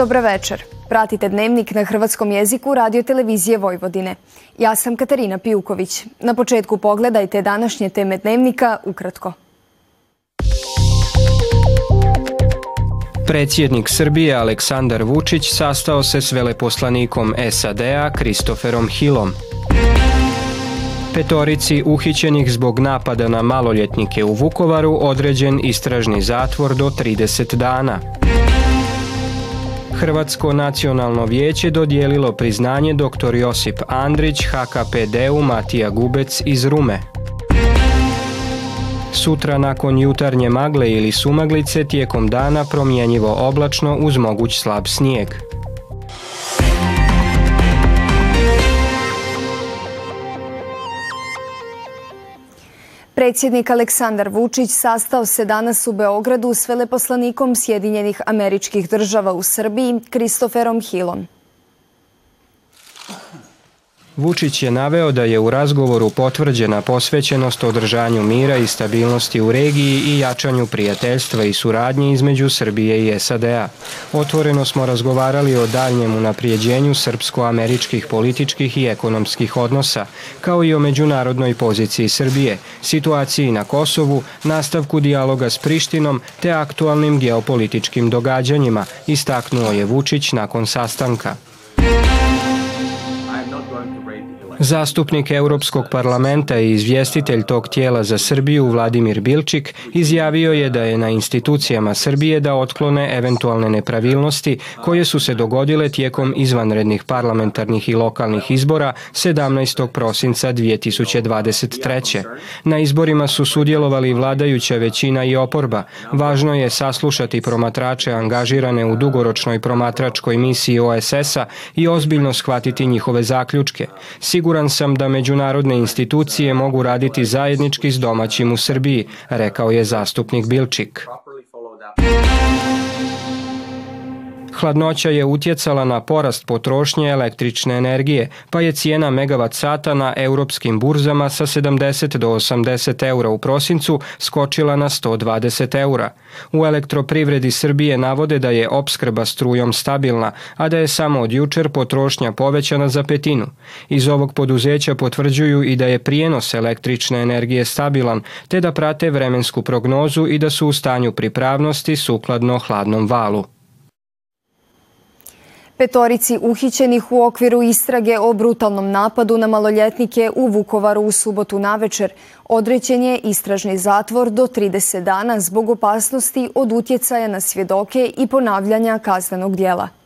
Dobra večer. Pratite dnevnik na hrvatskom jeziku radio televizije Vojvodine. Ja sam Katarina Pijuković. Na početku pogledajte današnje teme dnevnika ukratko. Predsjednik Srbije Aleksandar Vučić sastao se s veleposlanikom SAD-a Kristoferom Hillom. Petorici uhićenih zbog napada na maloljetnike u Vukovaru određen istražni zatvor do 30 dana. Hrvatsko nacionalno vijeće dodijelilo priznanje dr. Josip Andrić HKPD-u Matija Gubec iz Rume. Sutra nakon jutarnje magle ili sumaglice tijekom dana promjenjivo oblačno uz moguć slab snijeg. Predsjednik Aleksandar Vučić sastao se danas u Beogradu s veleposlanikom Sjedinjenih američkih država u Srbiji, Kristoferom Hillom. Vučić je naveo da je u razgovoru potvrđena posvećenost održanju mira i stabilnosti u regiji i jačanju prijateljstva i suradnje između Srbije i SAD-a. Otvoreno smo razgovarali o daljnjem unaprijeđenju srpsko-američkih političkih i ekonomskih odnosa, kao i o međunarodnoj poziciji Srbije, situaciji na Kosovu, nastavku dijaloga s Prištinom te aktualnim geopolitičkim događanjima, istaknuo je Vučić nakon sastanka. Zastupnik Europskog parlamenta i izvjestitelj tog tijela za Srbiju Vladimir Bilčik izjavio je da je na institucijama Srbije da otklone eventualne nepravilnosti koje su se dogodile tijekom izvanrednih parlamentarnih i lokalnih izbora 17. prosinca 2023. Na izborima su sudjelovali vladajuća većina i oporba. Važno je saslušati promatrače angažirane u dugoročnoj promatračkoj misiji OSS-a i ozbiljno shvatiti njihove zaključke. Sigurno Siguran sam da međunarodne institucije mogu raditi zajednički s domaćim u Srbiji, rekao je zastupnik Bilčik. Hladnoća je utjecala na porast potrošnje električne energije, pa je cijena megavat sata na europskim burzama sa 70 do 80 eura u prosincu skočila na 120 eura. U elektroprivredi Srbije navode da je opskrba strujom stabilna, a da je samo od jučer potrošnja povećana za petinu. Iz ovog poduzeća potvrđuju i da je prijenos električne energije stabilan, te da prate vremensku prognozu i da su u stanju pripravnosti sukladno hladnom valu. Petorici uhićenih u okviru istrage o brutalnom napadu na maloljetnike u Vukovaru u subotu navečer odrećen je istražni zatvor do 30 dana zbog opasnosti od utjecaja na svjedoke i ponavljanja kaznenog dijela.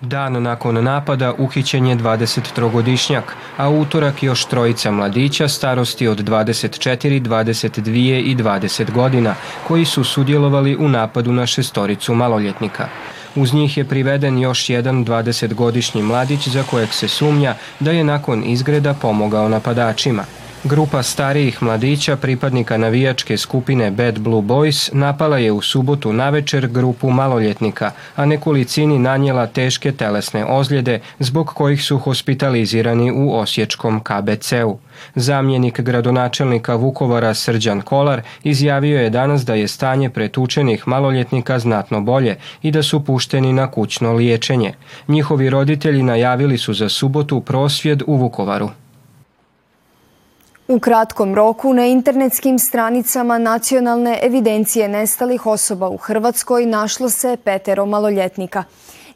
Dan nakon napada uhićen je 23-godišnjak, a utorak još trojica mladića starosti od 24, 22 i 20 godina, koji su sudjelovali u napadu na šestoricu maloljetnika. Uz njih je priveden još jedan 20-godišnji mladić za kojeg se sumnja da je nakon izgreda pomogao napadačima. Grupa starijih mladića pripadnika navijačke skupine Bad Blue Boys napala je u subotu navečer grupu maloljetnika, a nekolicini nanijela teške telesne ozljede zbog kojih su hospitalizirani u Osječkom KBC-u. Zamjenik gradonačelnika Vukovara Srđan Kolar izjavio je danas da je stanje pretučenih maloljetnika znatno bolje i da su pušteni na kućno liječenje. Njihovi roditelji najavili su za subotu prosvjed u Vukovaru. U kratkom roku na internetskim stranicama nacionalne evidencije nestalih osoba u Hrvatskoj našlo se petero maloljetnika.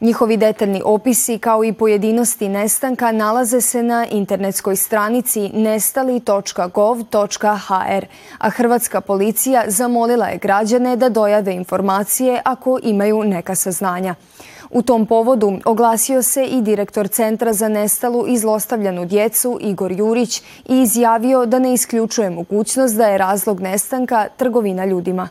Njihovi detaljni opisi kao i pojedinosti nestanka nalaze se na internetskoj stranici nestali.gov.hr, a Hrvatska policija zamolila je građane da dojave informacije ako imaju neka saznanja. U tom povodu oglasio se i direktor Centra za nestalu i zlostavljanu djecu Igor Jurić i izjavio da ne isključuje mogućnost da je razlog nestanka trgovina ljudima.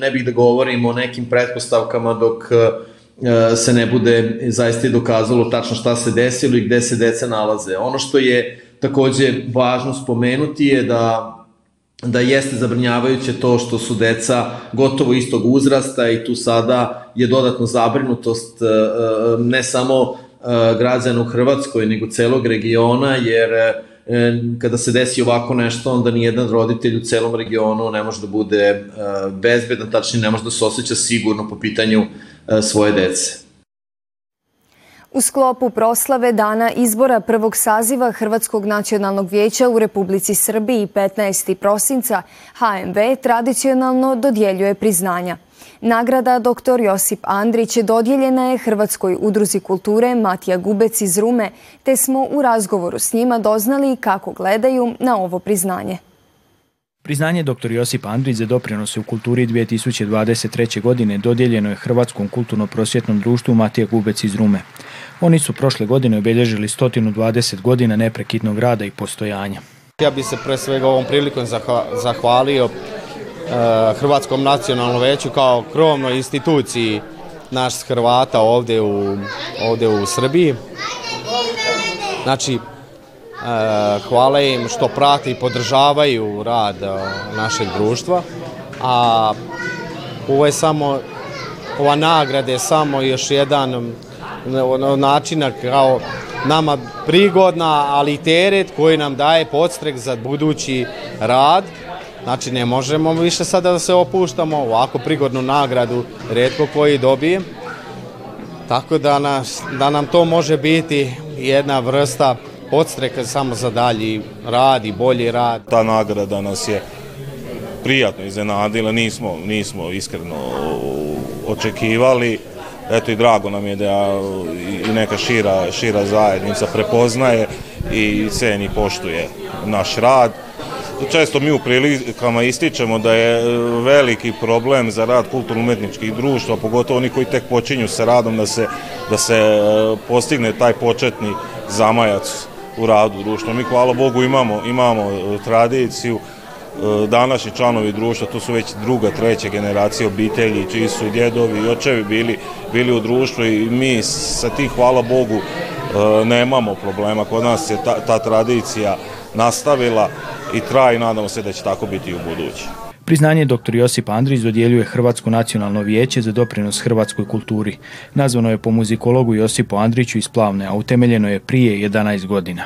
Ne bih da govorim o nekim pretpostavkama dok e, se ne bude zaista dokazalo tačno šta se desilo i gde se deca nalaze. Ono što je takođe važno spomenuti je da da jeste zabrinjavajuće to što su deca gotovo istog uzrasta i tu sada je dodatno zabrinutost e, e, ne samo građana u Hrvatskoj, nego celog regiona, jer kada se desi ovako nešto, onda nijedan roditelj u celom regionu ne može da bude bezbedan, tačnije ne može da se osjeća sigurno po pitanju svoje dece. U sklopu proslave dana izbora prvog saziva Hrvatskog nacionalnog vijeća u Republici Srbiji 15. prosinca HMV tradicionalno dodjeljuje priznanja. Nagrada dr. Josip Andrić dodjeljena je Hrvatskoj udruzi kulture Matija Gubec iz Rume, te smo u razgovoru s njima doznali kako gledaju na ovo priznanje. Priznanje dr. Josip Andrić za doprinose u kulturi 2023. godine dodijeljeno je Hrvatskom kulturno-prosvjetnom društvu Matija Gubec iz Rume. Oni su prošle godine obilježili 120 godina neprekidnog rada i postojanja. Ja bih se pre svega ovom prilikom zahvalio e, Hrvatskom nacionalnom veću kao krovnoj instituciji naš Hrvata ovdje u, ovdje u Srbiji. Znači, hvala im što prati i podržavaju rad e, našeg društva, a ovo je samo, ova nagrada je samo još jedan načina kao nama prigodna, ali i teret koji nam daje podstrek za budući rad. Znači ne možemo više sada da se opuštamo, ovako prigodnu nagradu redko koji dobije. Tako da, da nam to može biti jedna vrsta podstreka samo za dalji rad i bolji rad. Ta nagrada nas je prijatno iznenadila, nismo, nismo iskreno očekivali eto i drago nam je da i neka šira, šira zajednica prepoznaje i ceni poštuje naš rad. Često mi u prilikama ističemo da je veliki problem za rad kulturno-umetničkih društva, pogotovo oni koji tek počinju sa radom, da se, da se e, postigne taj početni zamajac u radu društva. Mi, hvala Bogu, imamo, imamo tradiciju, E, današnji članovi društva, to su već druga, treća generacija obitelji, čiji su i djedovi i očevi bili, bili u društvu i mi sa tih, hvala Bogu, e, nemamo problema. Kod nas je ta, ta tradicija nastavila i traje nadamo se da će tako biti i u budući. Priznanje dr. Josip Andrić dodjeljuje Hrvatsko nacionalno vijeće za doprinos hrvatskoj kulturi. Nazvano je po muzikologu Josipu Andriću iz Plavne, a utemeljeno je prije 11 godina.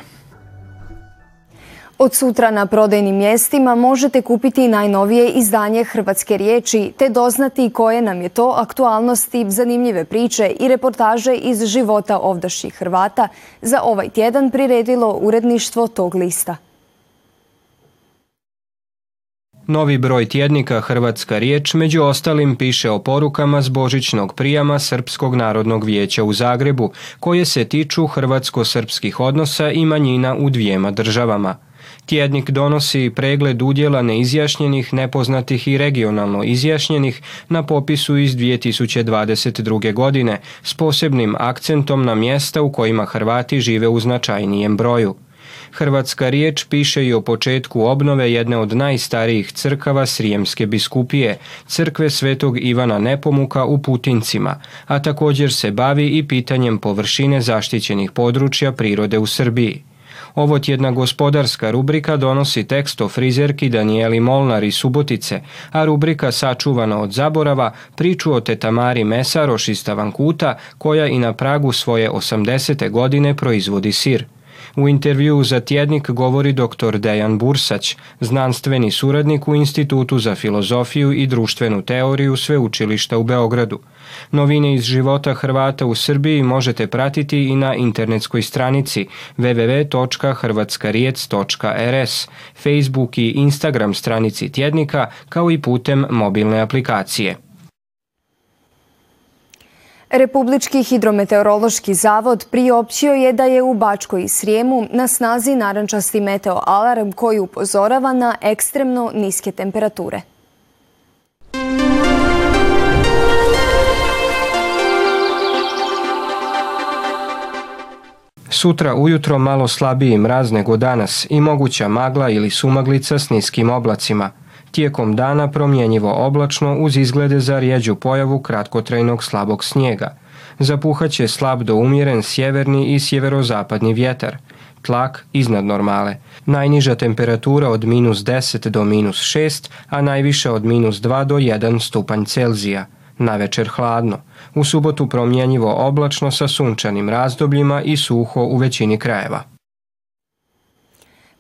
Od sutra na prodajnim mjestima možete kupiti najnovije izdanje Hrvatske riječi te doznati koje nam je to aktualnosti, zanimljive priče i reportaže iz života ovdašnjih Hrvata za ovaj tjedan priredilo uredništvo tog lista. Novi broj tjednika Hrvatska riječ među ostalim piše o porukama s božićnog prijama Srpskog narodnog vijeća u Zagrebu, koje se tiču hrvatsko-srpskih odnosa i manjina u dvijema državama. Tjednik donosi pregled udjela neizjašnjenih, nepoznatih i regionalno izjašnjenih na popisu iz 2022. godine s posebnim akcentom na mjesta u kojima Hrvati žive u značajnijem broju. Hrvatska riječ piše i o početku obnove jedne od najstarijih crkava Srijemske biskupije, crkve Svetog Ivana Nepomuka u Putincima, a također se bavi i pitanjem površine zaštićenih područja prirode u Srbiji. Ovo tjedna gospodarska rubrika donosi tekst o frizerki Danijeli Molnar iz Subotice, a rubrika Sačuvana od zaborava priču o tetamari Mesaroš iz Tavankuta, koja i na pragu svoje 80. godine proizvodi sir. U intervju za tjednik govori dr. Dejan Bursać, znanstveni suradnik u Institutu za filozofiju i društvenu teoriju Sveučilišta u Beogradu. Novine iz života Hrvata u Srbiji možete pratiti i na internetskoj stranici www.hrvatskarijec.rs, Facebook i Instagram stranici tjednika kao i putem mobilne aplikacije. Republički hidrometeorološki zavod priopćio je da je u Bačkoj i Srijemu na snazi narančasti meteo alarm koji upozorava na ekstremno niske temperature. Sutra ujutro malo slabiji mraz nego danas i moguća magla ili sumaglica s niskim oblacima. Tijekom dana promjenjivo oblačno uz izglede za rijeđu pojavu kratkotrajnog slabog snijega. Zapuhaće slab do umjeren sjeverni i sjeverozapadni vjetar. Tlak iznad normale. Najniža temperatura od minus 10 do minus 6, a najviše od minus 2 do 1 stupanj Celzija. Na večer hladno. U subotu promjenjivo oblačno sa sunčanim razdobljima i suho u većini krajeva.